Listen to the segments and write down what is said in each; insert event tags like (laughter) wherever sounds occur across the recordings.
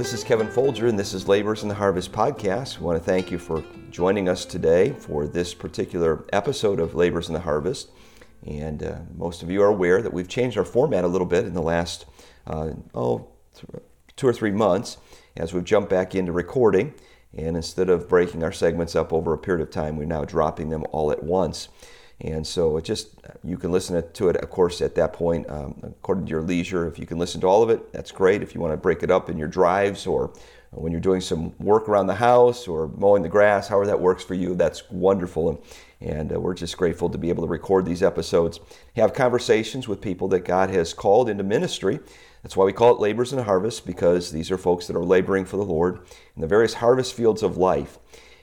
This is Kevin Folger, and this is Labors in the Harvest podcast. I want to thank you for joining us today for this particular episode of Labors in the Harvest. And uh, most of you are aware that we've changed our format a little bit in the last, uh, oh, two or three months as we've jumped back into recording. And instead of breaking our segments up over a period of time, we're now dropping them all at once. And so it just, you can listen to it, of course, at that point, um, according to your leisure. If you can listen to all of it, that's great. If you want to break it up in your drives or when you're doing some work around the house or mowing the grass, however that works for you, that's wonderful. And, and uh, we're just grateful to be able to record these episodes, have conversations with people that God has called into ministry. That's why we call it Labors and Harvest, because these are folks that are laboring for the Lord in the various harvest fields of life.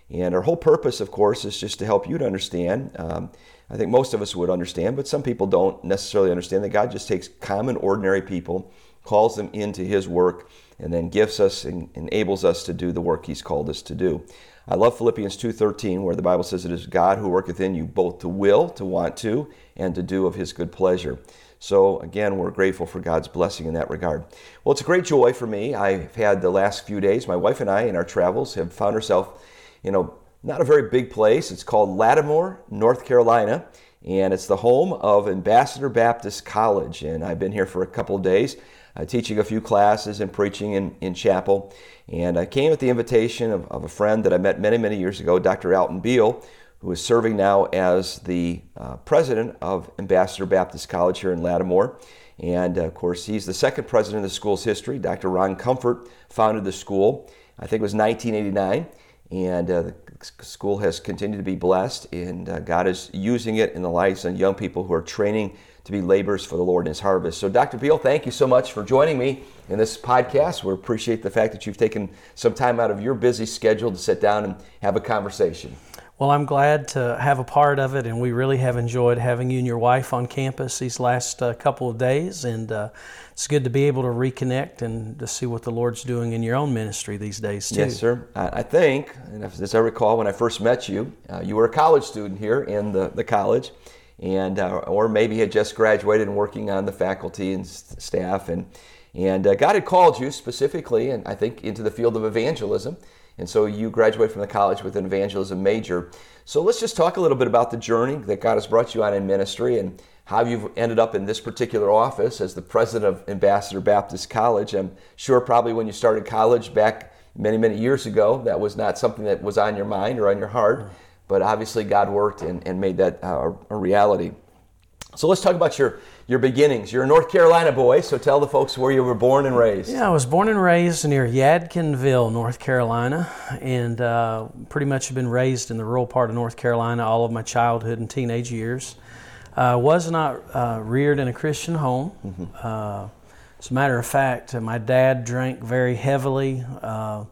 And our whole purpose, of course, is just to help you to understand. Um, I think most of us would understand, but some people don't necessarily understand that God just takes common, ordinary people, calls them into His work, and then gifts us and enables us to do the work He's called us to do. I love Philippians 2:13 where the Bible says it is God who worketh in you both to will, to want to, and to do of his good pleasure. So again, we're grateful for God's blessing in that regard. Well, it's a great joy for me. I've had the last few days, my wife and I in our travels have found ourselves, you know, not a very big place. It's called Lattimore, North Carolina, and it's the home of Ambassador Baptist College. And I've been here for a couple of days, uh, teaching a few classes and preaching in, in chapel. And I came at the invitation of, of a friend that I met many, many years ago, Dr. Alton Beal, who is serving now as the uh, president of Ambassador Baptist College here in Lattimore. And uh, of course, he's the second president of the school's history. Dr. Ron Comfort founded the school, I think it was 1989 and uh, school has continued to be blessed, and uh, God is using it in the lives of young people who are training to be laborers for the Lord in His harvest. So, Dr. Beal, thank you so much for joining me in this podcast. We appreciate the fact that you've taken some time out of your busy schedule to sit down and have a conversation. Well, I'm glad to have a part of it, and we really have enjoyed having you and your wife on campus these last uh, couple of days. And uh, it's good to be able to reconnect and to see what the Lord's doing in your own ministry these days, too. Yes, sir. I think, and as I recall, when I first met you, uh, you were a college student here in the, the college, and uh, or maybe had just graduated and working on the faculty and staff. And, and uh, God had called you specifically, and I think, into the field of evangelism. And so you graduate from the college with an evangelism major. So let's just talk a little bit about the journey that God has brought you on in ministry and how you've ended up in this particular office as the president of Ambassador Baptist College. I'm sure probably when you started college back many, many years ago, that was not something that was on your mind or on your heart. But obviously, God worked and, and made that uh, a reality. So let's talk about your, your beginnings. You're a North Carolina boy, so tell the folks where you were born and raised. Yeah, I was born and raised near Yadkinville, North Carolina, and uh, pretty much have been raised in the rural part of North Carolina all of my childhood and teenage years. Uh, was not uh, reared in a Christian home. Mm-hmm. Uh, as a matter of fact, uh, my dad drank very heavily. Uh,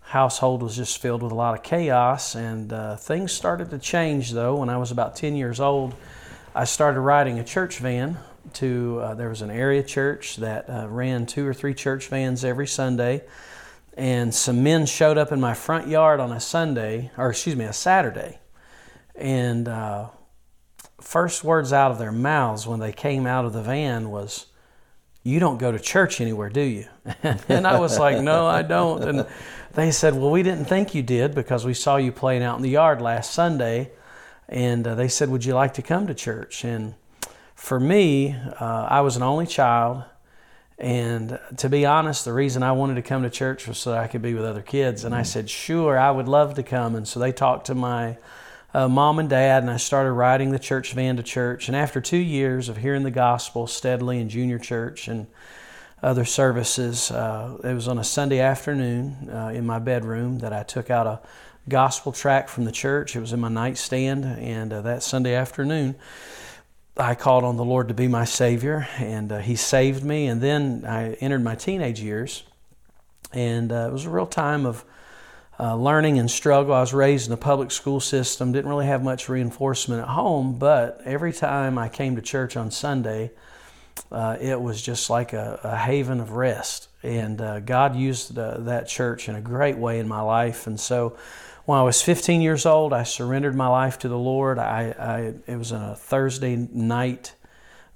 household was just filled with a lot of chaos, and things started to change though when I was about 10 years old. I started riding a church van to, uh, there was an area church that uh, ran two or three church vans every Sunday. And some men showed up in my front yard on a Sunday, or excuse me, a Saturday. And uh, first words out of their mouths when they came out of the van was, You don't go to church anywhere, do you? (laughs) and I was like, No, I don't. And they said, Well, we didn't think you did because we saw you playing out in the yard last Sunday and uh, they said, "Would you like to come to church?" And for me, uh, I was an only child, And to be honest, the reason I wanted to come to church was so that I could be with other kids. And I said, sure, I would love to come. And so they talked to my uh, mom and dad, and I started riding the church van to church. And after two years of hearing the gospel steadily in junior church and other services, uh, it was on a Sunday afternoon uh, in my bedroom that I took out a gospel tract from the church. It was in my nightstand, and uh, that Sunday afternoon, I called on the Lord to be my Savior, and uh, He saved me. And then I entered my teenage years, and uh, it was a real time of uh, learning and struggle. I was raised in a public school system, didn't really have much reinforcement at home, but every time I came to church on Sunday, uh, it was just like a, a haven of rest. And uh, God used that church in a great way in my life. And so, when I was 15 years old, I surrendered my life to the Lord. I, I it was a Thursday night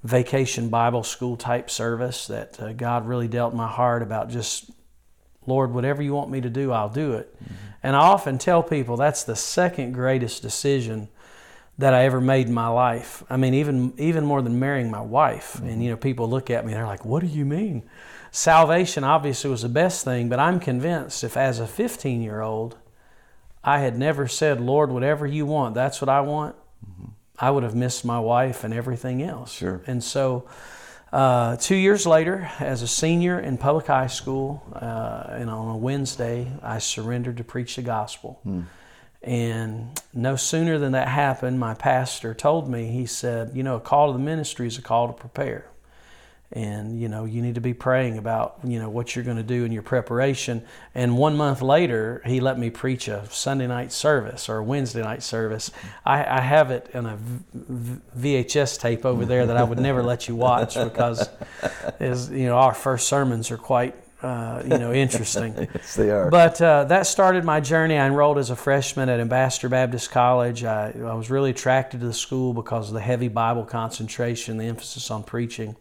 vacation Bible school type service that uh, God really dealt my heart about just, Lord, whatever you want me to do, I'll do it. Mm-hmm. And I often tell people that's the second greatest decision that I ever made in my life. I mean, even even more than marrying my wife. Mm-hmm. And you know, people look at me, and they're like, "What do you mean?" Salvation obviously was the best thing, but I'm convinced if as a 15 year old I had never said, Lord, whatever you want, that's what I want, mm-hmm. I would have missed my wife and everything else. Sure. And so, uh, two years later, as a senior in public high school, uh, and on a Wednesday, I surrendered to preach the gospel. Mm. And no sooner than that happened, my pastor told me, he said, You know, a call to the ministry is a call to prepare and you know you need to be praying about you know what you're going to do in your preparation and one month later he let me preach a sunday night service or a wednesday night service i, I have it in a vhs tape over there that i would never let you watch because is you know our first sermons are quite uh, you know, interesting. (laughs) yes, they are. But uh, that started my journey. I enrolled as a freshman at Ambassador Baptist College. I, I was really attracted to the school because of the heavy Bible concentration, the emphasis on preaching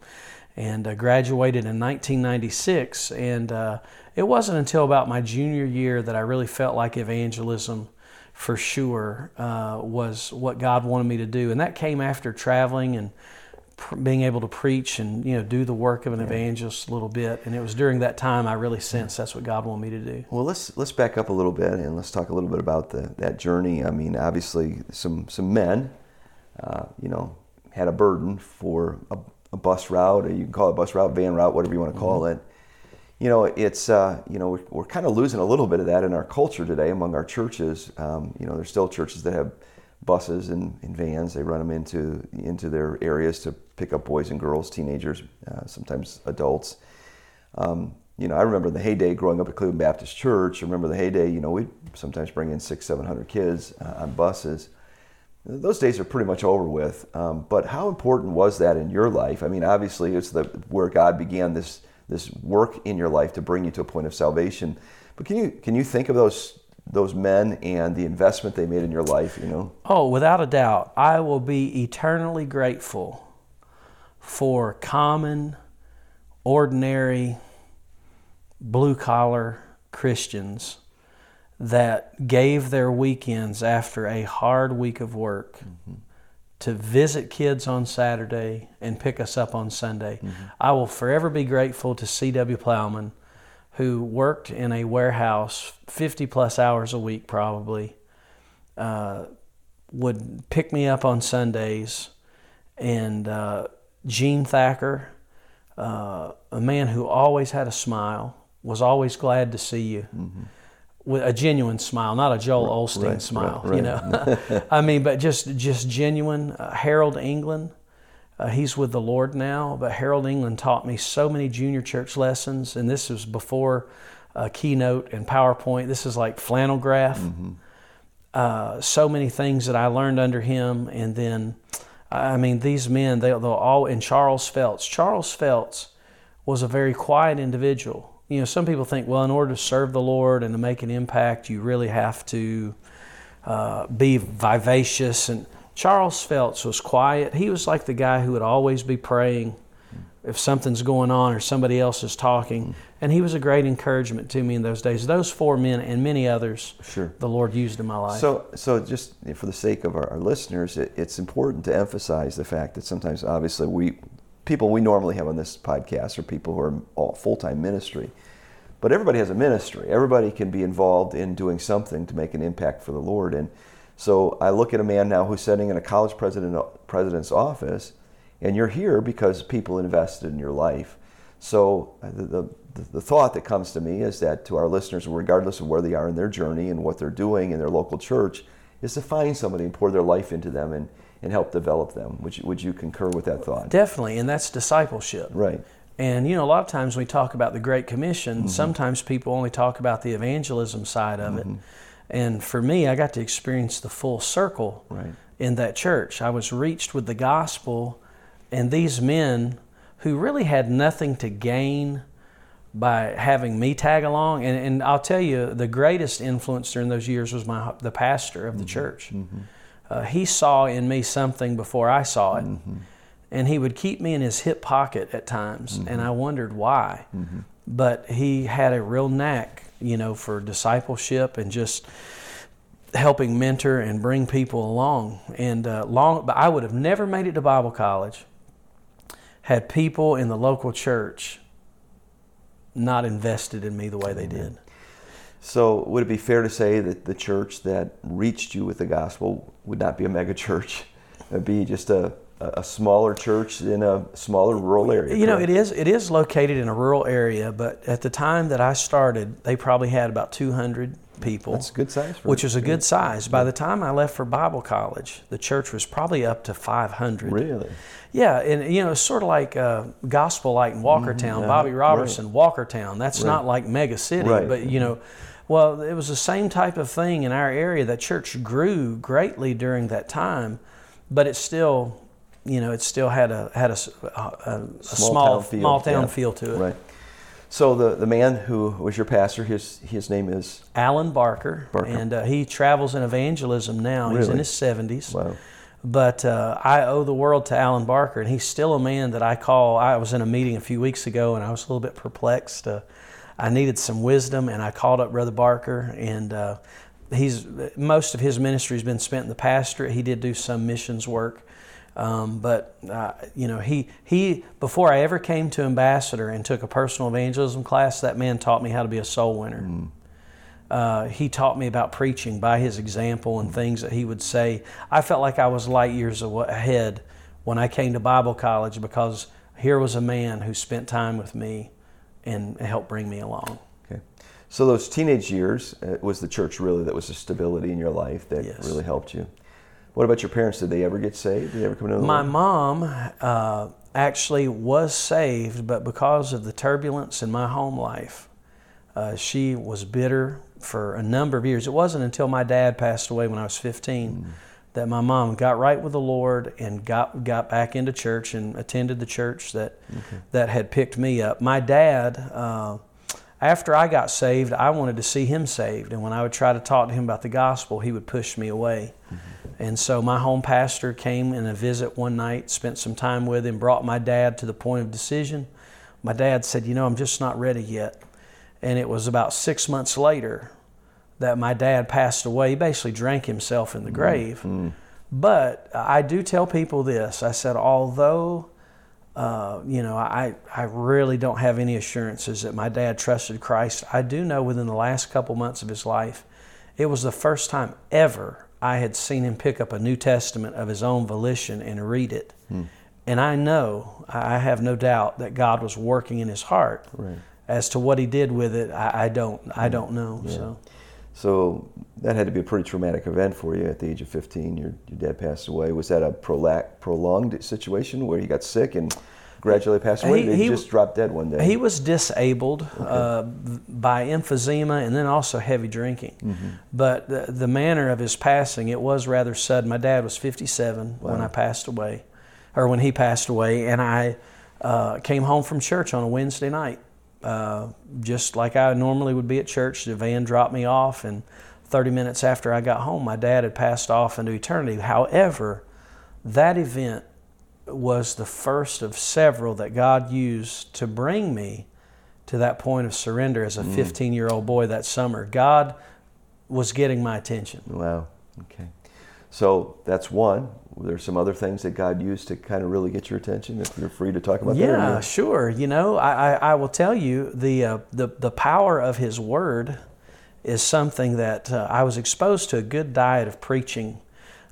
and uh, graduated in 1996. And uh, it wasn't until about my junior year that I really felt like evangelism for sure uh, was what God wanted me to do. And that came after traveling and pr- being able to preach and you know do the work of an evangelist a little bit. And it was during that time I really sensed that's what God wanted me to do. Well, let's let's back up a little bit and let's talk a little bit about the, that journey. I mean, obviously, some some men, uh, you know, had a burden for a a bus route, or you can call it a bus route, van route, whatever you want to call mm-hmm. it. You know, it's uh, you know we're, we're, kind of losing a little bit of that in our culture today among our churches. Um, you know, there's still churches that have buses and, and, vans. They run them into into their areas to pick up boys and girls, teenagers, uh, sometimes adults. Um, you know, I remember the heyday growing up at Cleveland Baptist Church. I remember the heyday. You know, we'd sometimes bring in six, seven hundred kids uh, on buses those days are pretty much over with. Um, but how important was that in your life? I mean, obviously, it's the where God began this this work in your life to bring you to a point of salvation. But can you can you think of those those men and the investment they made in your life? You know. Oh, without a doubt, I will be eternally grateful for common, ordinary, blue collar Christians that gave their weekends after a hard week of work mm-hmm. to visit kids on Saturday and pick us up on Sunday. Mm-hmm. I will forever be grateful to C.W. Plowman, who worked in a warehouse 50 plus hours a week, probably, uh, would pick me up on Sundays, and uh, Gene Thacker, uh, a man who always had a smile, was always glad to see you. Mm-hmm with a genuine smile, not a Joel Osteen right, smile, right, right. you know. (laughs) I mean, but just just genuine. Uh, Harold England, uh, he's with the Lord now, but Harold England taught me so many junior church lessons, and this was before uh, Keynote and PowerPoint. This is like flannel graph. Mm-hmm. Uh, so many things that I learned under him, and then, I mean, these men they, they'll all. And Charles Felts. Charles Felts was a very quiet individual you know, some people think, well, in order to serve the Lord and to make an impact, you really have to uh, be vivacious. And Charles Felts was quiet. He was like the guy who would always be praying if something's going on or somebody else is talking. And he was a great encouragement to me in those days. Those four men and many others, sure. the Lord used in my life. So, so just for the sake of our, our listeners, it, it's important to emphasize the fact that sometimes, obviously, we people we normally have on this podcast are people who are full time ministry. But everybody has a ministry. Everybody can be involved in doing something to make an impact for the Lord. And so I look at a man now who's sitting in a college president, president's office, and you're here because people invested in your life. So uh, the, the, the thought that comes to me is that to our listeners, regardless of where they are in their journey and what they're doing in their local church, is to find somebody and pour their life into them and, and help develop them. Would you, would you concur with that thought? Definitely, and that's discipleship. Right. And you know, a lot of times we talk about the Great Commission, mm-hmm. sometimes people only talk about the evangelism side of mm-hmm. it. And for me, I got to experience the full circle right. in that church. I was reached with the gospel, and these men who really had nothing to gain by having me tag along. And, and I'll tell you, the greatest influence during those years was my the pastor of the mm-hmm. church. Mm-hmm. Uh, he saw in me something before I saw it. Mm-hmm. And he would keep me in his hip pocket at times, and mm-hmm. I wondered why. Mm-hmm. But he had a real knack, you know, for discipleship and just helping mentor and bring people along. And uh, long, but I would have never made it to Bible college had people in the local church not invested in me the way they did. So, would it be fair to say that the church that reached you with the gospel would not be a mega church? It'd be just a, a smaller church in a smaller rural area. You know, it is it is located in a rural area, but at the time that I started, they probably had about 200 people. That's a good size. which is a good size. By the time I left for Bible college, the church was probably up to 500. Really? Yeah, and you know, it's sort of like uh, Gospel Light in Walkertown, mm-hmm. Bobby Roberson, right. Walkertown. That's right. not like mega city, right. but you know, well, it was the same type of thing in our area. The church grew greatly during that time, but it still, you know, it still had a had a, a, a small, small town, feel, small town yeah. feel to it. Right. So the, the man who was your pastor, his his name is Alan Barker, Barker. and uh, he travels in evangelism now. Really? He's in his seventies. Wow. But uh, I owe the world to Alan Barker, and he's still a man that I call. I was in a meeting a few weeks ago, and I was a little bit perplexed. Uh, I needed some wisdom, and I called up Brother Barker, and uh, he's most of his ministry has been spent in the pastorate. He did do some missions work, um, but uh, you know, he he before I ever came to ambassador and took a personal evangelism class, that man taught me how to be a soul winner. Mm uh, he taught me about preaching by his example and things that he would say. I felt like I was light years ahead when I came to Bible college because here was a man who spent time with me and help bring me along. Okay. So those teenage years uh, was the church really that was the stability in your life that yes. really helped you. What about your parents? Did they ever get saved? Did they ever come to the My Lord? mom uh, actually was saved, but because of the turbulence in my home life, uh, she was bitter for a number of years. It wasn't until my dad passed away when I was 15 mm. That my mom got right with the Lord and got got back into church and attended the church that okay. that had picked me up. My dad. Uh, after I got saved, I wanted to see him saved. And when I would try to talk to him about the gospel, he would push me away. Mm-hmm. And so my home pastor came in a visit one night, spent some time with him, brought my dad to the point of decision. My dad said, You know, I'm just not ready yet. And it was about six months later that my dad passed away. He basically drank himself in the grave. Mm-hmm. But I do tell people this I said, although, uh, you know, I, I really don't have any assurances that my dad trusted Christ, I do know within the last couple months of his life, it was the first time ever I had seen him pick up a New Testament of his own volition and read it. Mm. And I know, I have no doubt that God was working in his heart. Right as to what he did with it, I, I don't I don't know. Yeah. So. So that had to be a pretty traumatic event for you at the age of 15. Your, your dad passed away. Was that a prolonged situation where he got sick and gradually passed away? He, he just dropped dead one day? He was disabled okay. uh, by emphysema and then also heavy drinking. Mm-hmm. But the, the, manner of his passing, it was rather sudden. My dad was 57 wow. when I passed away, or when he passed away, and I uh, came home from church on a Wednesday night uh, just like I normally would be at church. The van dropped me off, and 30 minutes after I got home, my dad had passed off into eternity. However, that event was the first of several that God used to bring me to that point of surrender as a 15 mm. year old boy that summer. God was getting my attention. Wow. Okay. So that's one. There's some other things that God used to kind of really get your attention. If you're free to talk about yeah, that. Yeah, sure. You know, I, I, I, will tell you the, uh, the, the power of His Word is something that uh, I was exposed to a good diet of preaching.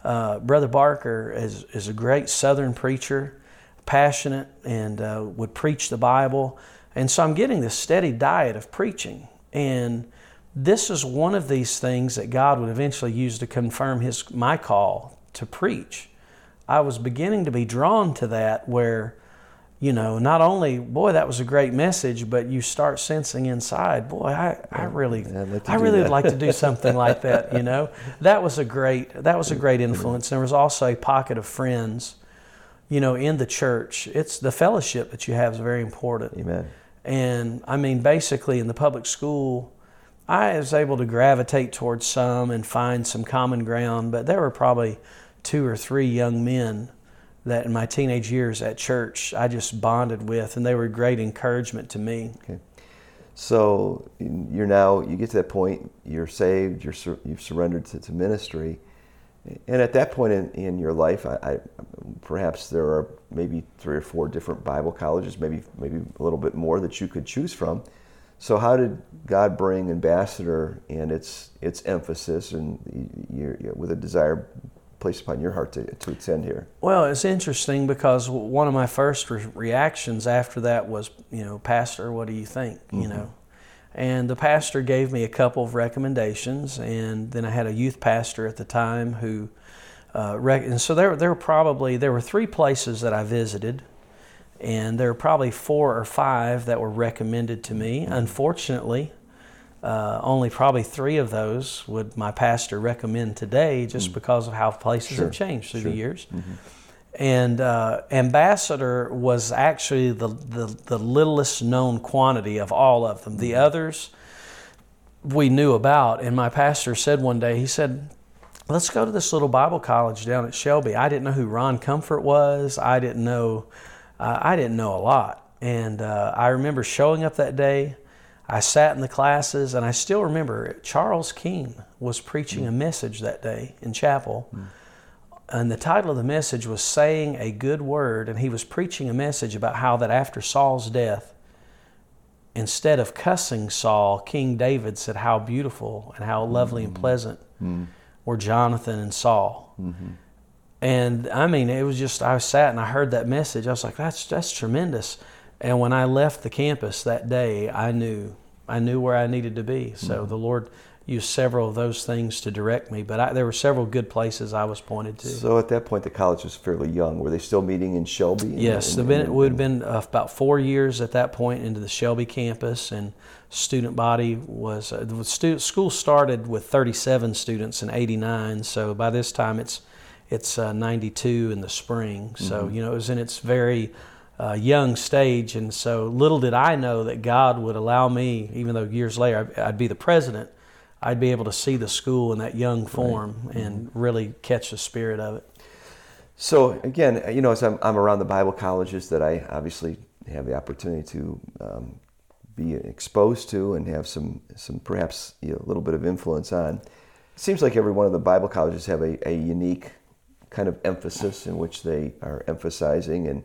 Uh, Brother Barker is, is a great Southern preacher, passionate, and uh, would preach the Bible. And so I'm getting this steady diet of preaching. And this is one of these things that God would eventually use to confirm his my call to preach. I was beginning to be drawn to that where you know, not only, boy, that was a great message, but you start sensing inside, boy, I, I really, yeah, like I really would like to do (laughs) something like that. You know, that was a great, that was a great influence. There was also a pocket of friends, you know, in the church. It's the fellowship that you have is very important. Amen. And I mean, basically, in the public school, I was able to gravitate towards some and find some common ground, but there were probably two or three young men that in my teenage years at church I just bonded with, and they were great encouragement to me. Okay. So you're now, you get to that point, you're saved, you're, you've surrendered to, to ministry. And at that point in, in your life, I, I, perhaps there are maybe three or four different Bible colleges, maybe maybe a little bit more that you could choose from. So how did God bring Ambassador and its its emphasis and you, you, with a desire placed upon your heart to, to attend here? Well, it's interesting because one of my first re- reactions after that was, you know, Pastor, what do you think? Mm-hmm. You know, and the pastor gave me a couple of recommendations, and then I had a youth pastor at the time who, uh, rec- and so there, there were probably there were three places that I visited and there were probably four or five that were recommended to me. Unfortunately, uh, only probably three of those would my pastor recommend today just mm. because of how places sure. have changed through sure. the years. Mm-hmm. And uh, Ambassador was actually the, the, the, littlest known quantity of all of them. The mm-hmm. others we knew about. And my pastor said one day, he said, Let's go to this little Bible college down at Shelby. I didn't know who Ron Comfort was. I didn't know uh, I didn't know a lot. And uh, I remember showing up that day. I sat in the classes, and I still remember Charles King was preaching a message that day in chapel. Mm. And the title of the message was Saying a Good Word. And he was preaching a message about how that after Saul's death, instead of cussing Saul, King David said, How beautiful and how lovely mm-hmm. and pleasant mm-hmm. were Jonathan and Saul. Mm-hmm. And I mean, it was just I sat and I heard that message. I was like, that's that's tremendous. And when I left the campus that day, I knew I knew where I needed to be. So mm-hmm. the Lord used several of those things to direct me. But I, there were several good places I was pointed to. So at that point, the college was fairly young. Were they still meeting in Shelby? Yes, in, it would have been uh, about four years at that point into the Shelby campus, and student body was uh, the stu- school started with 37 students in '89. So by this time, it's it's uh, 92 in the spring. So, mm-hmm. you know, it was in its very uh, young stage. And so little did I know that God would allow me, even though years later I'd, I'd be the president, I'd be able to see the school in that young form right. and mm-hmm. really catch the spirit of it. So, again, you know, as I'm, I'm around the Bible colleges that I obviously have the opportunity to um, be exposed to and have some, some perhaps you know, a little bit of influence on. It seems like every one of the Bible colleges have a, a unique kind of emphasis in which they are emphasizing and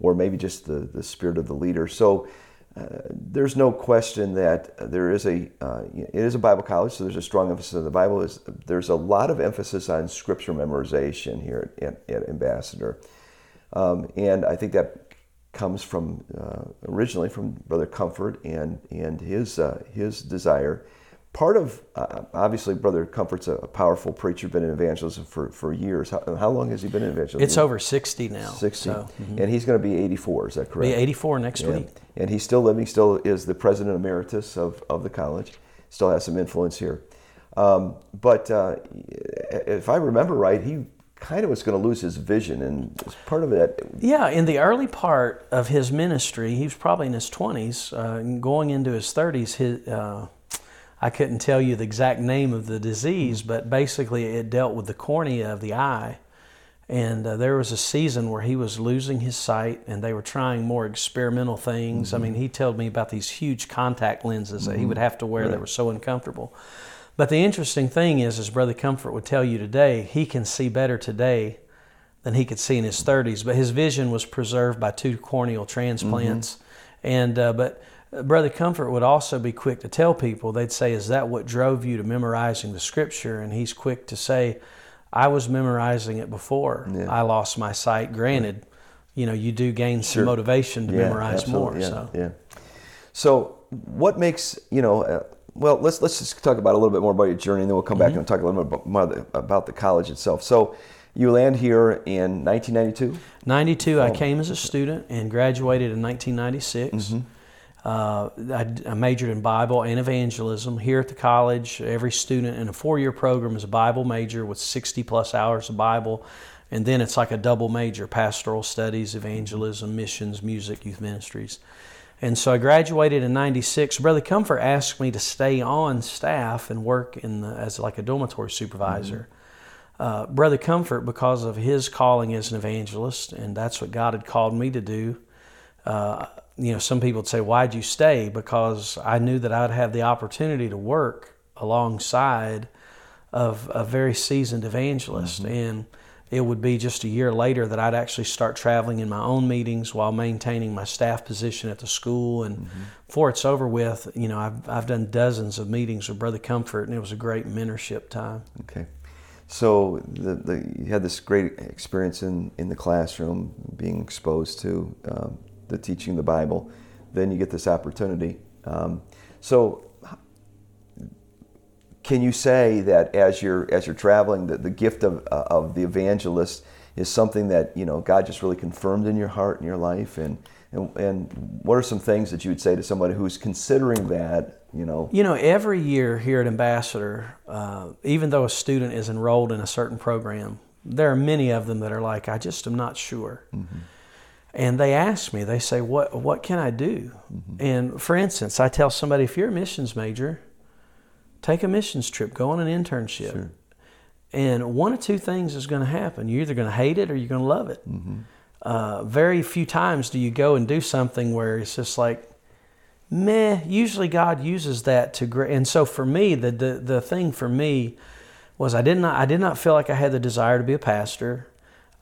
or maybe just the, the spirit of the leader. So uh, there's no question that there is a uh, it is a Bible college, so there's a strong emphasis on the Bible. Is there's a lot of emphasis on scripture memorization here at, at Ambassador, um, and I think that comes from uh, originally from Brother Comfort and and his uh, his desire part of uh, obviously brother comfort's a powerful preacher been in evangelism for, for years. How, how long has he been in evangelism it's over 60 now 60 so, mm-hmm. and he's going to be 84 is that correct? Be 84 next yeah. week. and he's still living still is the president emeritus of, of the college. Still has some influence here. Um, but uh, if i remember right he kind of was going to lose his vision and as part of that. Yeah in the early part of his ministry he was probably in his 20s uh, going into his 30s his uh, I couldn't tell you the exact name of the disease, but basically it dealt with the cornea of the eye. And uh, there was a season where he was losing his sight, and they were trying more experimental things. Mm-hmm. I mean, he told me about these huge contact lenses mm-hmm. that he would mm-hmm. have to wear right. that were so uncomfortable. But the interesting thing is, as Brother Comfort would tell you today, he can see better today than he could see in his 30s, but his vision was preserved by two corneal transplants. And uh, but Brother Comfort would also be quick to tell people. They'd say, "Is that what drove you to memorizing the Scripture?" And he's quick to say, "I was memorizing it before Yeah. I lost my sight." Granted, you know, you do gain some Sure. motivation to Yeah, memorize absolutely, more. Yeah, so. yeah. So, what makes you know? Uh, well, let's let's just talk about a little bit more about your journey, and then we'll come Mm-hmm. back and talk a little bit about, more the- about the college itself. So, you land here in 1992. 92, I came as a student and graduated in 1996. Uh, I, I majored in Bible and evangelism here at the college. Every student in a four year program is a Bible major with 60 plus hours of Bible. And then it's like a double major pastoral studies, evangelism, missions, music, youth ministries. And so I graduated in 96. Brother Comfort asked me to stay on staff and work in the, as like a dormitory supervisor. Uh, Brother Comfort, because of his calling as an evangelist, and that's what God had called me to do. Uh, you know, some people would say, Why'd you stay? Because I knew that I'd have the opportunity to work alongside of a very seasoned evangelist. And it would be just a year later that I'd actually start traveling in my own meetings while maintaining my staff position at the school. And before it's over with, you know, I've, I've done dozens of meetings with Brother Comfort, and it was a great mentorship time. Okay. So the, the, you had this great experience in, in the classroom, being exposed to um, the teaching of the Bible. Then you get this opportunity. Um, so, can you say that as you're as you're traveling, that the gift of uh, of the evangelist is something that you know God just really confirmed in your heart and your life? And and, and what are some things that you would say to somebody who's considering that? You know, You know, every year here at Ambassador, uh, even though a student is enrolled in a certain program, there are many of them that are like, I just am not sure. And they ask me, they say, what, what can I do? And for instance, I tell somebody, if you're a missions major, take a missions trip, go on an internship. And one of two things is going to happen. You're either going to hate it or you're going to love it. Uh, very few times do you go and do something where it's just like, meh. Usually God uses that to gra- and so for me, the, the the thing for me was I did not I did not feel like I had the desire to be a pastor.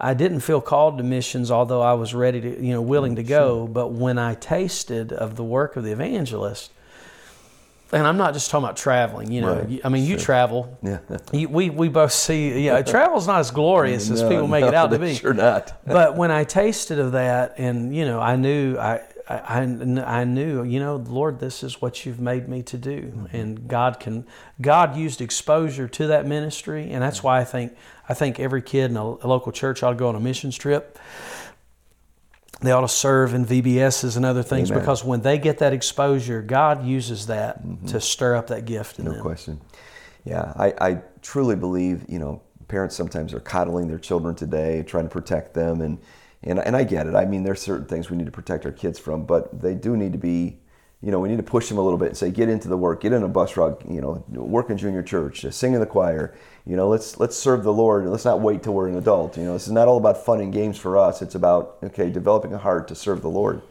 I didn't feel called to missions, although I was ready to, you know, willing to mm, go. But when I tasted of the work of the evangelist, and I'm not just talking about traveling, you know, Right, I mean, you travel. Yeah. (laughs) You, we, we both see, yeah, travel's not as glorious (laughs) as No, people make it out to (laughs) be Sure not. but when I tasted of that, and you know, I knew I, I, I knew, you know, Lord, this is what you've made me to do, mm-hmm. and God can, God used exposure to that ministry, and that's why I think, I think every kid in a, a local church ought to go on a missions trip. They ought to serve in VBSs and other things Amen. because when they get that exposure, God uses that mm-hmm. to stir up that gift in No them. question. Yeah, I, I truly believe, you know, parents sometimes are coddling their children today, trying to protect them. And, and, and I get it. I mean, there's certain things we need to protect our kids from, but they do need to be, you know, we need to push them a little bit and say, get into the work, get in a bus route, you know, work in junior church, sing in the choir. You know, let's let's serve the Lord. Let's not wait till we're an adult. You know, this is not all about fun and games for us. It's about okay, developing a heart to serve the Lord.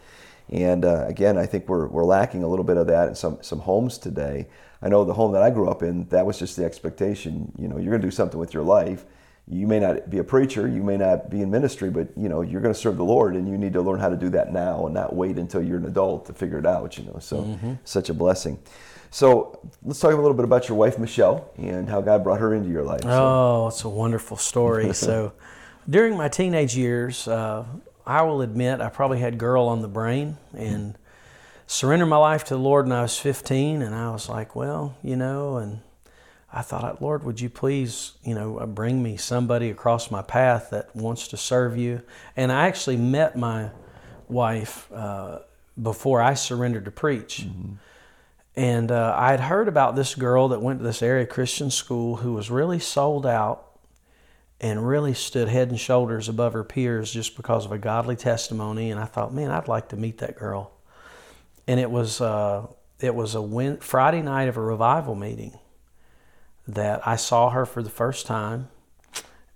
And uh, again, I think we're, we're lacking a little bit of that in some, some homes today. I know the home that I grew up in, that was just the expectation. You know, you're going to do something with your life. You may not be a preacher, you may not be in ministry, but you know, you're going to serve the Lord, and you need to learn how to do that now and not wait until you're an adult to figure it out. You know, so such a blessing. So let's talk a little bit about your wife Michelle and how God brought her into your life. So, Oh, it's a wonderful story. (laughs) so, during my teenage years, uh, I will admit I probably had girl on the brain and surrendered my life to the Lord when I was 15. And I was like, well, you know, and I thought, Lord, would you please, you know, bring me somebody across my path that wants to serve you? And I actually met my wife uh, before I surrendered to preach. And uh, I had heard about this girl that went to this area Christian school who was really sold out and really stood head and shoulders above her peers just because of a godly testimony. And I thought, man, I'd like to meet that girl. And it was uh, it was a win- Friday night of a revival meeting that I saw her for the first time.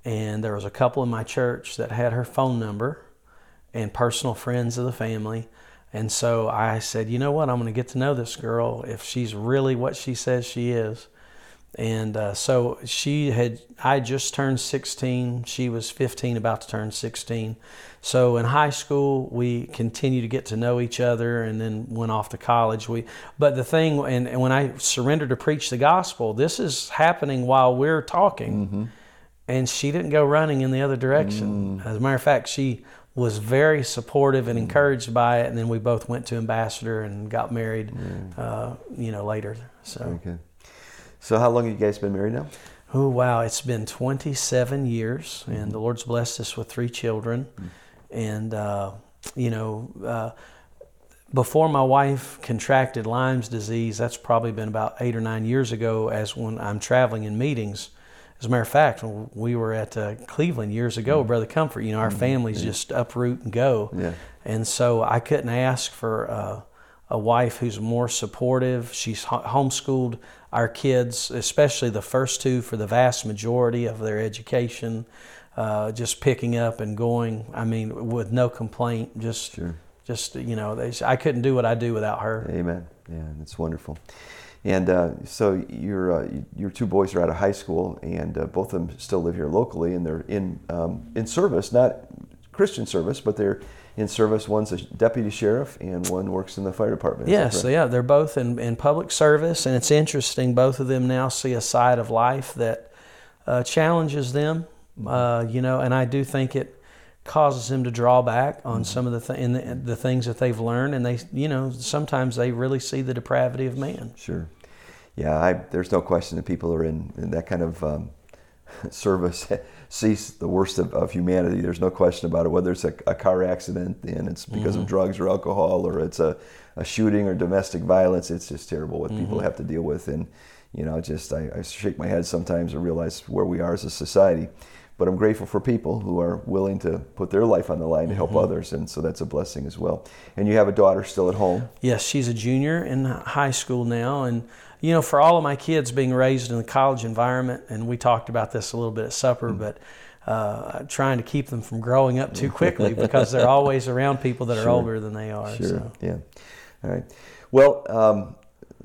And there was a couple in my church that had her phone number and personal friends of the family. And so I said, you know what? I'm going to get to know this girl if she's really what she says she is. And uh, so she had, I just turned 16. She was 15, about to turn 16. So in high school, we continued to get to know each other and then went off to college. We, but the thing, and, and when I surrendered to preach the gospel, this is happening while we're talking. Mm-hmm. And she didn't go running in the other direction. Mm. As a matter of fact, she was very supportive and encouraged by it. And then we both went to Ambassador and got married, uh, you know, later. So. Okay. So how long have you guys been married now? Oh, wow. It's been 27 years, and the Lord's blessed us with three children. And, uh, you know, uh, before my wife contracted Lyme's disease, that's probably been about eight or nine years ago, as when I'm traveling in meetings. As a matter of fact, when we were at uh, Cleveland years ago, Brother Comfort, you know, our families just uproot and go. Yeah. And so I couldn't ask for uh, a wife who's more supportive. She's homeschooled our kids, especially the first two, for the vast majority of their education, uh, just picking up and going. I mean, with no complaint. Just, Sure. just you know, they, I couldn't do what I do without her. Amen. Yeah, that's wonderful. And uh, so your uh, your two boys are out of high school, and uh, both of them still live here locally, and they're in um, in service, not Christian service, but they're in service. One's a deputy sheriff, and one works in the fire department. Is Yes, correct? yeah, they're both in, in public service, and it's interesting. Both of them now see a side of life that uh, challenges them, uh, you know, and I do think it causes them to draw back on some of the, th- in the the things that they've learned, and they, you know, sometimes they really see the depravity of man. Sure. Yeah, I, there's no question that people are in, in that kind of um, (laughs) service sees the worst of, of humanity. There's no question about it, whether it's a, a car accident and it's because of mm-hmm. drugs or alcohol or it's a, a shooting or domestic violence. It's just terrible what people mm-hmm. have to deal with. And, you know, just I, I shake my head sometimes and realize where we are as a society. But I'm grateful for people who are willing to put their life on the line to help others. And so that's a blessing as well. And you have a daughter still at home. Yes, she's a junior in high school now, and you know, for all of my kids being raised in the college environment, and we talked about this a little bit at supper, Mm. but uh, trying to keep them from growing up too quickly (laughs) because they're always around people that are older than they are. Sure. So. Yeah. All right. Well, um,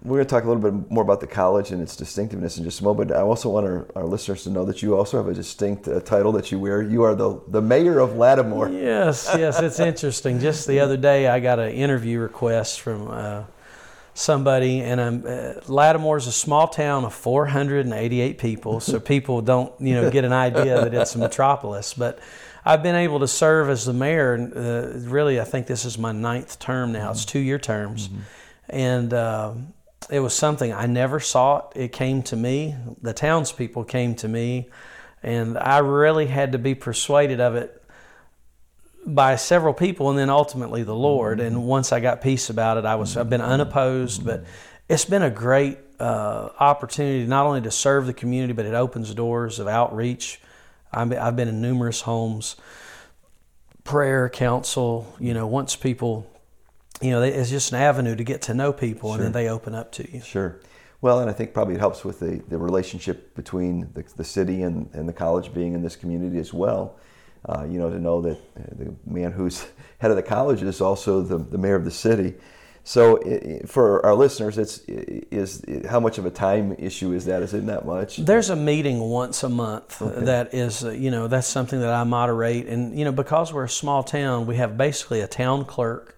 we're going to talk a little bit more about the college and its distinctiveness in just a moment. I also want our, our listeners to know that you also have a distinct uh, title that you wear. You are the the mayor of Lattimore. Yes, yes, it's (laughs) interesting. Just the other day, I got an interview request from uh, somebody, and I'm, uh, Lattimore's a small town of 488 people, so (laughs) people don't, you know, get an idea that it's a metropolis. But I've been able to serve as the mayor. and, Uh, really, I think this is my ninth term now. It's two-year terms, and. It was something I never sought. It came to me. The townspeople came to me, and I really had to be persuaded of it by several people and then ultimately the Lord. And once I got peace about it, I was I've been unopposed, but it's been a great uh, opportunity not only to serve the community, but it opens doors of outreach. I'm, I've been in numerous homes, prayer, counsel. You know, once people, you know, it's just an avenue to get to know people, and then they open up to you. Sure. Well, and I think probably it helps with the, the relationship between the, the city and, and the college being in this community as well. Uh, you know, to know that uh, the man who's (laughs) head of the college is also the, the mayor of the city. So, i i for our listeners, it's is how much of a time issue is that? Is it not much? There's a meeting once a month that is, uh, you know, that's something that I moderate. And, you know, because we're a small town, we have basically a town clerk.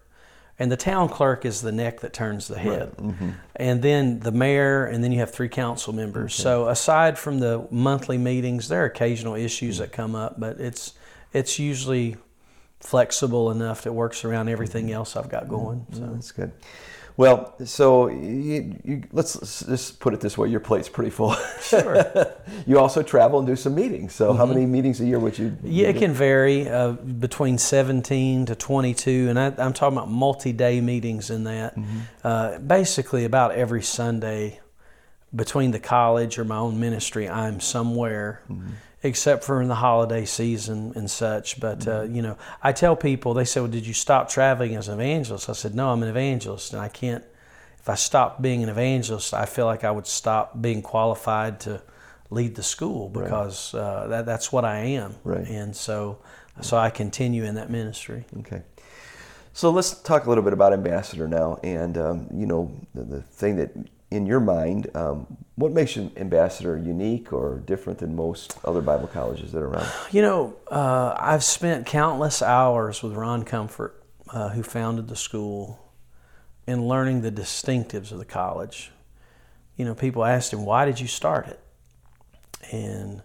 And the town clerk is the neck that turns the head. Mm-hmm. And then the mayor, and then you have three council members. So aside from the monthly meetings, there are occasional issues that come up, but it's it's usually flexible enough that works around everything mm-hmm. else I've got mm-hmm. going. So. That's good. Well, so you, you, let's just put it this way: your plate's pretty full. Sure. (laughs) you also travel and do some meetings. So, how many meetings a year would you? Yeah, it can vary uh, between 17 to 22, and I, I'm talking about multi-day meetings in that. Uh, basically, about every Sunday between the college or my own ministry, I'm somewhere, except for in the holiday season and such. But uh, you know, I tell people, they say, "Well, did you stop traveling as an evangelist?" I said, "No, I'm an evangelist, and I can't." If I stopped being an evangelist, I feel like I would stop being qualified to lead the school because uh, that, that's what I am. Right. And so, so I continue in that ministry. Okay. So let's talk a little bit about Ambassador now, and um, you know the, the thing that in your mind, um, what makes an ambassador unique or different than most other Bible colleges that are around? You know, uh, I've spent countless hours with Ron Comfort, uh, who founded the school, in learning the distinctives of the college. You know, people asked him, "Why did you start it?" And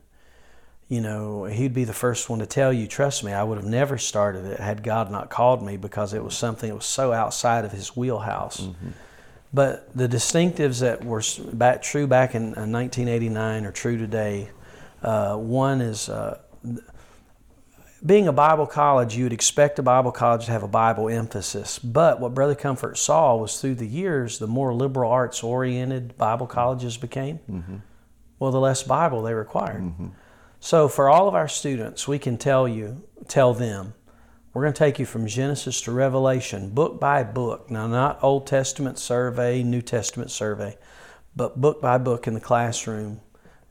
you know, he'd be the first one to tell you, trust me, I would have never started it had God not called me because it was something that was so outside of his wheelhouse. Mm-hmm. But the distinctives that were back, true back in 1989 are true today. Uh, one is uh, being a Bible college, you would expect a Bible college to have a Bible emphasis. But what Brother Comfort saw was through the years, the more liberal arts oriented Bible colleges became, mm-hmm. well, the less Bible they required. Mm-hmm. So for all of our students, we can tell you, tell them, we're going to take you from Genesis to Revelation, book by book. Now, not Old Testament survey, New Testament survey, but book by book in the classroom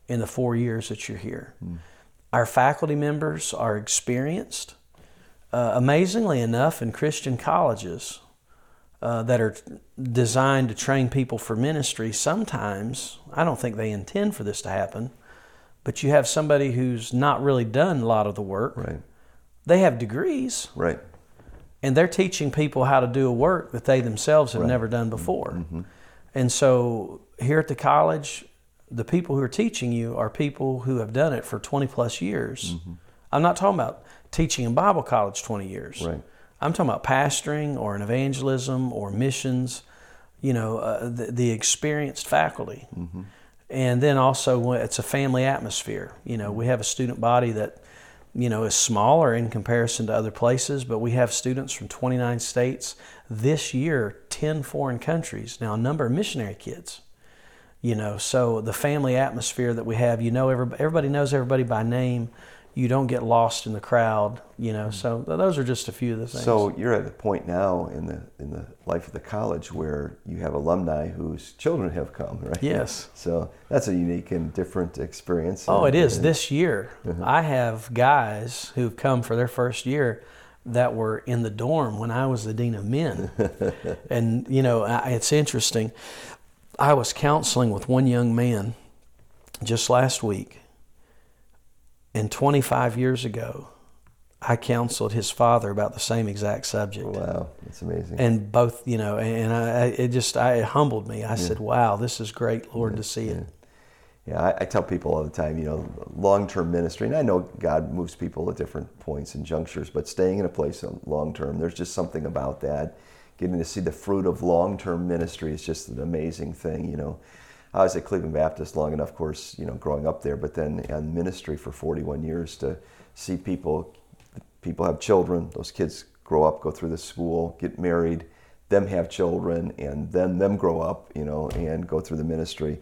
in the four years that you're here. Mm. Our faculty members are experienced. Uh, amazingly enough, in Christian colleges uh, that are designed to train people for ministry, sometimes, I don't think they intend for this to happen, but you have somebody who's not really done a lot of the work. Right. They have degrees. Right. And they're teaching people how to do a work that they themselves have right. never done before. Mm-hmm. And so here at the college, the people who are teaching you are people who have done it for 20 plus years. Mm-hmm. I'm not talking about teaching in Bible college 20 years. Right. I'm talking about pastoring or an evangelism or missions, you know, uh, the, the, experienced faculty. Mm-hmm and then also it's a family atmosphere. You know, we have a student body that you know is smaller in comparison to other places, but we have students from 29 states. This year, 10 foreign countries. Now, a number of missionary kids. You know, so the family atmosphere that we have, you know, everybody, everybody knows everybody by name you don't get lost in the crowd, you know. So those are just a few of the things. So you're at a point now in the in the life of the college where you have alumni whose children have come, right? Yes. So that's a unique and different experience. Oh, and, it is. And, this year, uh-huh. I have guys who've come for their first year that were in the dorm when I was the dean of men, (laughs) and you know, it's interesting. I was counseling with one young man just last week and 25 years ago, I counseled his father about the same exact subject. Wow, that's amazing. And both, you know, and I, it just, I, it humbled me. I yeah. said, "Wow, this is great, Lord, yeah, to see yeah. it." Yeah, I, I, tell people all the time, you know, long-term ministry, and I know God moves people at different points and junctures, but staying in a place long-term, there's just something about that. Getting to see the fruit of long-term ministry is just an amazing thing, you know. I was at Cleveland Baptist long enough, of course, you know, growing up there, but then in ministry for 41 years to see people, people have children, those kids grow up, go through the school, get married, them have children, and then them grow up, you know, and go through the ministry.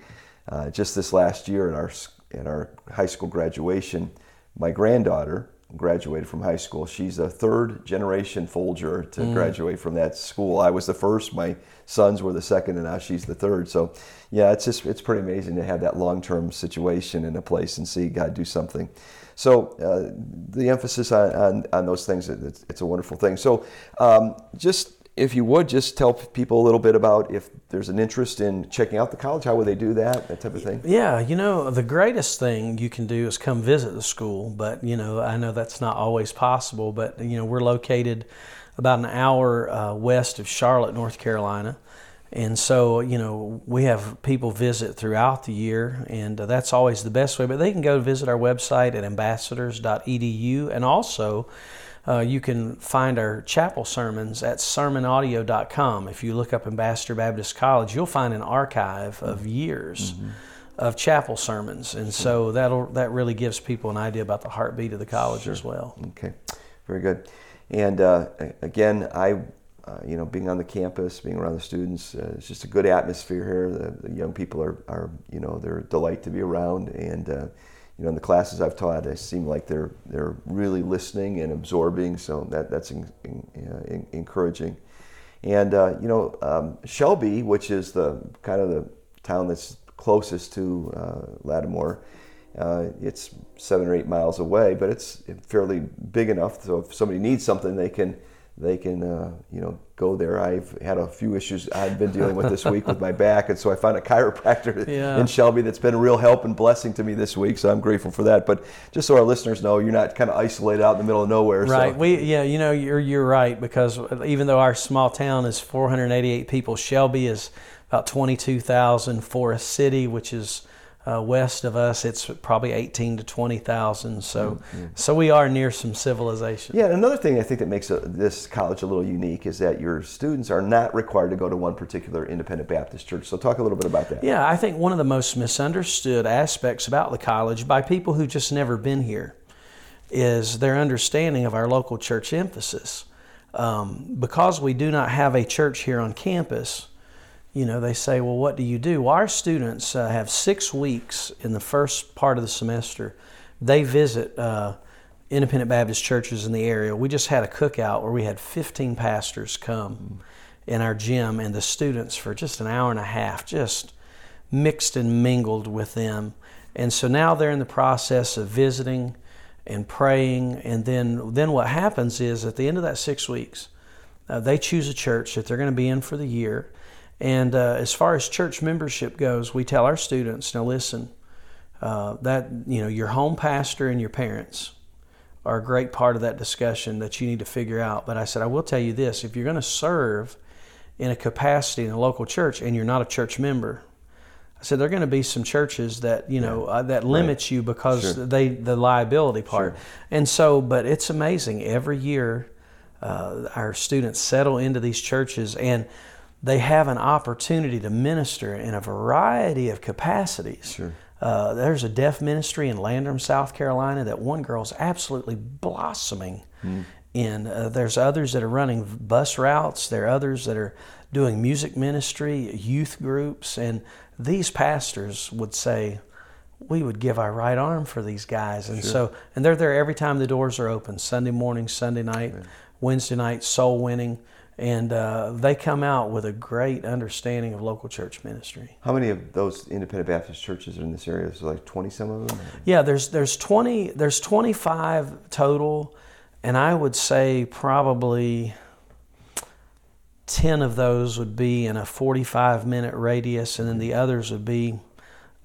Uh, just this last year at our at our high school graduation, my granddaughter graduated from high school. She's a third generation Folger to mm. graduate from that school. I was the first. My sons were the second, and now she's the third. So, yeah, it's just it's pretty amazing to have that long term situation in a place and see God do something. So, uh, the emphasis on, on, on those things it's, it's, a wonderful thing. So, um, just if you would just tell people a little bit about if there's an interest in checking out the college, how would they do that, that type of thing? Yeah, you know, the greatest thing you can do is come visit the school, but, you know, I know that's not always possible, but, you know, we're located about an hour uh, west of Charlotte, North Carolina. And so, you know, we have people visit throughout the year, and uh, that's always the best way. But they can go visit our website at ambassadors.edu and also uh, you can find our chapel sermons at sermonaudio.com. If you look up Ambassador Baptist College, you'll find an archive of years mm-hmm. of chapel sermons, and so that'll that really gives people an idea about the heartbeat of the college sure. as well. Okay, very good. And uh, again, I. Uh, you know, being on the campus, being around the students, uh, it's just a good atmosphere here. The, the, young people are, are, you know, they're a delight to be around, and uh, you know, in the classes I've taught, they seem like they're they're really listening and absorbing. So that that's in, in, encouraging. And uh, you know, um, Shelby, which is the kind of the town that's closest to uh, Lattimore, uh, it's seven or eight miles away, but it's fairly big enough. So if somebody needs something, they can they can, uh, you know, go there. I've had a few issues I've been dealing with this week with my back, and so I found a chiropractor (laughs) Yeah. in Shelby that's been a real help and blessing to me this week. So I'm grateful for that. But just so our listeners know, you're not kind of isolated out in the middle of nowhere. Right. So. We yeah, you know, you're you're right because even though our small town is 488 people, Shelby is about 22,000. Forest City, which is uh, west of us, it's probably 18 to 20,000. So so we are near some civilization. Yeah, another thing I think that makes uh this college a little unique is that your students are not required to go to one particular independent Baptist church. So talk a little bit about that. Yeah, I think one of the most misunderstood aspects about the college by people who just never been here is their understanding of our local church emphasis. Um, because we do not have a church here on campus, you know, they say, well, what do you do? Well, our students uh, have six weeks in the first part of the semester. They visit uh, independent Baptist churches in the area. We just had a cookout where we had 15 pastors come in our gym, and the students for just an hour and a half just mixed and mingled with them. And so now they're in the process of visiting and praying. And then, then what happens is at the end of that six weeks, uh, they choose a church that they're going to be in for the year. And uh, as far as church membership goes, we tell our students now listen, uh, that you know your home pastor and your parents are a great part of that discussion that you need to figure out. But I said I will tell you this: if you're going to serve in a capacity in a local church and you're not a church member, I said there are going to be some churches that you know uh, that limits you because Sure. they the liability part. Sure. And so, but it's amazing every year uh, our students settle into these churches and they have an opportunity to minister in a variety of capacities. Sure. Uh, there's a deaf ministry in Landrum, South Carolina, that one girl's absolutely blossoming in. Uh, there's others that are running bus routes. There are others that are doing music ministry, youth groups, and these pastors would say, "We would give our right arm for these guys." And so, and they're there every time the doors are open. Sunday morning, Sunday night, Wednesday night, soul winning. And uh, they come out with a great understanding of local church ministry. How many of those independent Baptist churches are in this area? Is there like 20 some of them? Yeah, there's there's twenty there's twenty five total, and I would say probably ten of those would be in a forty five minute radius, and then the others would be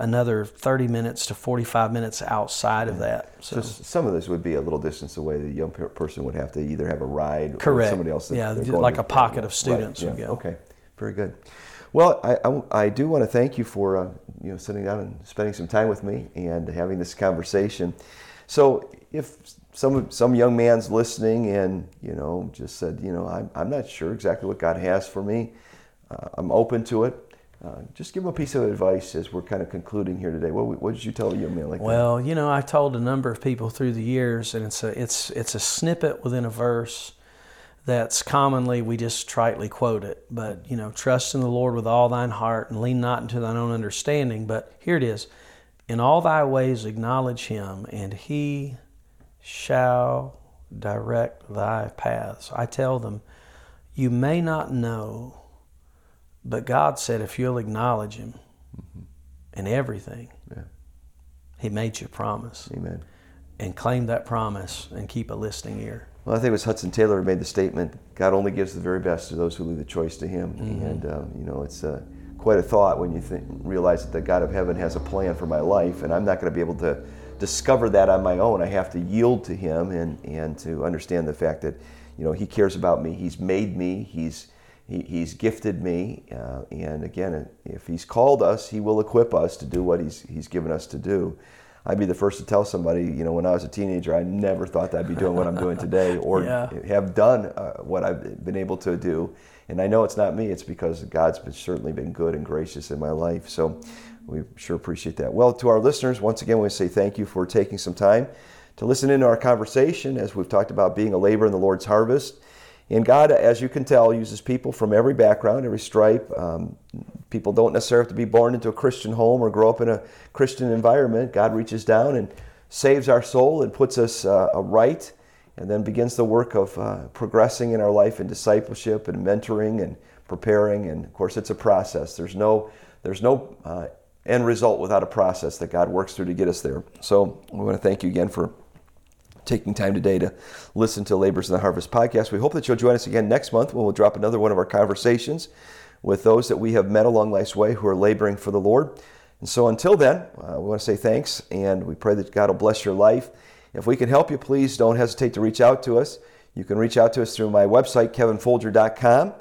another thirty minutes to forty five minutes outside of that. So So some of this would be a little distance away. The young person would have to either have a ride or Correct. somebody else. that Yeah, they're just going like a pocket of Right, students would yeah, go. Okay, very good. Well, I, I, I do want to thank you for uh, you know sitting down and spending some time with me and having this conversation. So if some some young man's listening and you know just said you know I'm, I'm not sure exactly what God has for me, uh, I'm open to it. Uh, just give him a piece of advice as we're kind of concluding here today. What, what did you tell a young man like that? Well, you know, I told a number of people through the years, and it's a it's it's a snippet within a verse that's commonly we just tritely quote it. But you know, trust in the Lord with all thine heart, and lean not into thine own understanding. But here it is: in all thy ways acknowledge Him, and He shall direct thy paths. I tell them, you may not know, but God said if you'll acknowledge Him in everything, Yeah. He made you a promise Amen. and claim that promise and keep a listening ear. Well, I think it was Hudson Taylor who made the statement, God only gives the very best to those who leave the choice to Him. Mm-hmm. And, uh, you know, it's uh, quite a thought when you think, realize that the God of heaven has a plan for my life, and I'm not going to be able to discover that on my own. I have to yield to Him and, and to understand the fact that, you know, He cares about me. He's made me. He's, he, he's gifted me. Uh, and again, if He's called us, He will equip us to do what He's, he's given us to do. I'd be the first to tell somebody, you know, when I was a teenager, I never thought that I'd be doing what I'm doing today (laughs) or Yeah. have done uh, what I've been able to do. And I know it's not me, it's because God's been, certainly been good and gracious in my life. So we sure appreciate that. Well, to our listeners, once again, we say thank you for taking some time to listen into our conversation as we've talked about being a labor in the Lord's harvest. And God, as you can tell, uses people from every background, every stripe. Um, people don't necessarily have to be born into a Christian home or grow up in a Christian environment. God reaches down and saves our soul and puts us uh, right, and then begins the work of uh, progressing in our life in discipleship and mentoring and preparing. And of course, it's a process. There's no there's no uh, end result without a process that God works through to get us there. So we want to thank you again for taking time today to listen to Labors in the Harvest podcast. We hope that you'll join us again next month when we'll drop another one of our conversations with those that we have met along life's way who are laboring for the Lord. And so until then, uh, we want to say thanks and we pray that God will bless your life. If we can help you, please don't hesitate to reach out to us. You can reach out to us through my website, kevinfolger.com,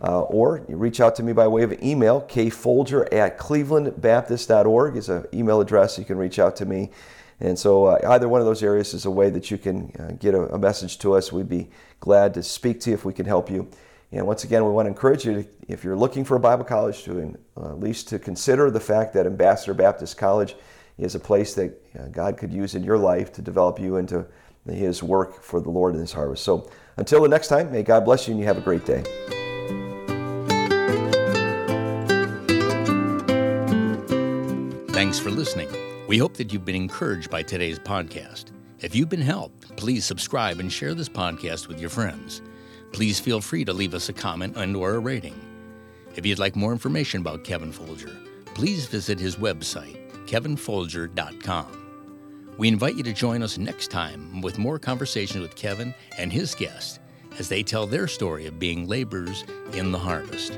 uh, or you reach out to me by way of email, kfolger at clevelandbaptist.org is an email address. You can reach out to me. And so uh, either one of those areas is a way that you can uh, get a, a, message to us. We'd be glad to speak to you if we can help you. And once again, we want to encourage you, to, if you're looking for a Bible college, to uh, at least to consider the fact that Ambassador Baptist College is a place that uh, God could use in your life to develop you into His work for the Lord in His harvest. So until the next time, may God bless you and you have a great day. Thanks for listening. We hope that you've been encouraged by today's podcast. If you've been helped, please subscribe and share this podcast with your friends. Please feel free to leave us a comment and or a rating. If you'd like more information about Kevin Folger, please visit his website, kevinfolger.com. We invite you to join us next time with more conversations with Kevin and his guests as they tell their story of being laborers in the harvest.